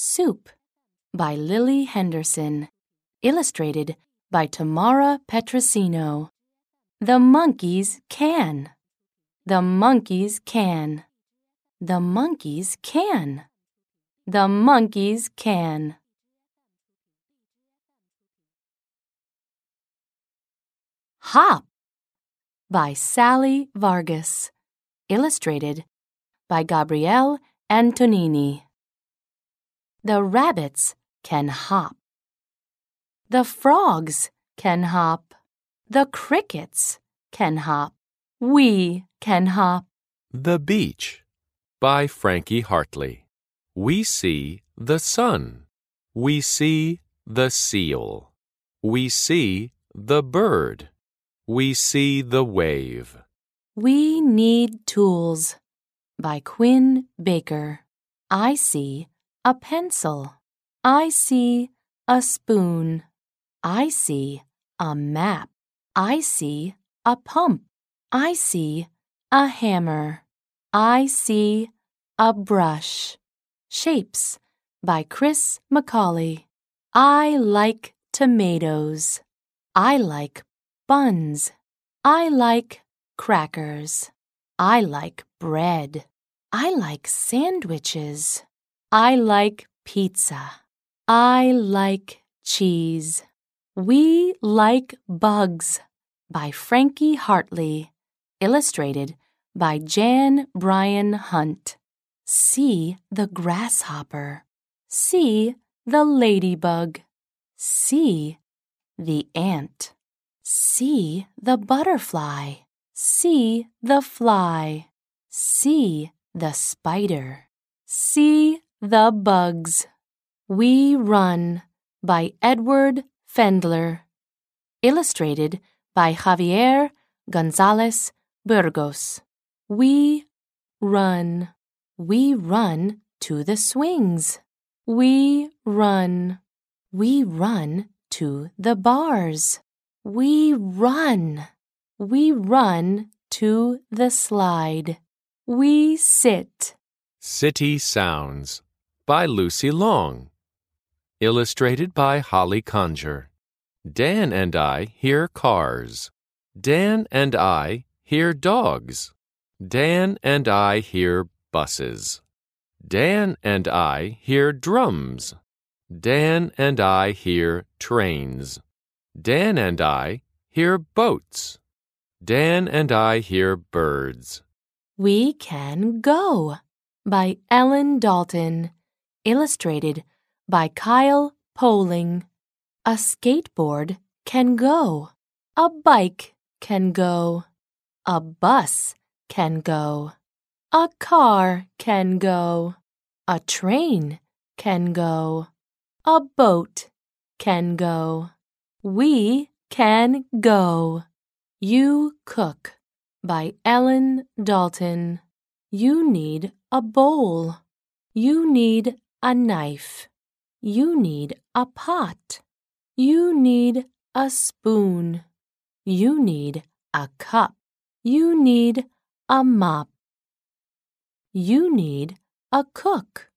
Soup by Lily Henderson. Illustrated by Tamara Petrosino. The monkeys can. The monkeys can. The monkeys can. The monkeys can. Hop by Sally Vargas. Illustrated by Gabrielle Antonini. The rabbits can hop. The frogs can hop. The crickets can hop. We can hop. The Beach by Frankie Hartley. We see the sun. We see the seal. We see the bird. We see the wave. We need tools by Quinn Baker. I see a pencil. I see a spoon. I see a map. I see a pump. I see a hammer. I see a brush. Shapes by Chris McCauley. I like tomatoes. I like buns. I like crackers. I like bread. I like sandwiches. I like pizza. I like cheese. We like bugs by Frankie Hartley. Illustrated by Jan Bryan Hunt. See the grasshopper. See the ladybug. See the ant. See the butterfly. See the fly. See the spider. See the bugs. We Run by Edward Fendler. Illustrated by Javier Gonzalez Burgos. We run. We run to the swings. We run. We run to the bars. We run. We run to the slide. We sit. City Sounds by Lucy Long. Illustrated by Holly Conger. Dan and I hear cars. Dan and I hear dogs. Dan and I hear buses. Dan and I hear drums. Dan and I hear trains. Dan and I hear boats. Dan and I hear birds. We Can Go by Ellen Dalton. Illustrated by Kyle Poling. A skateboard can go. A bike can go. A bus can go. A car can go. A train can go. A boat can go. We can go. You Cook by Ellen Dalton. You need a bowl. You need a knife. You need a pot. You need a spoon. You need a cup. You need a mop. You need a cook.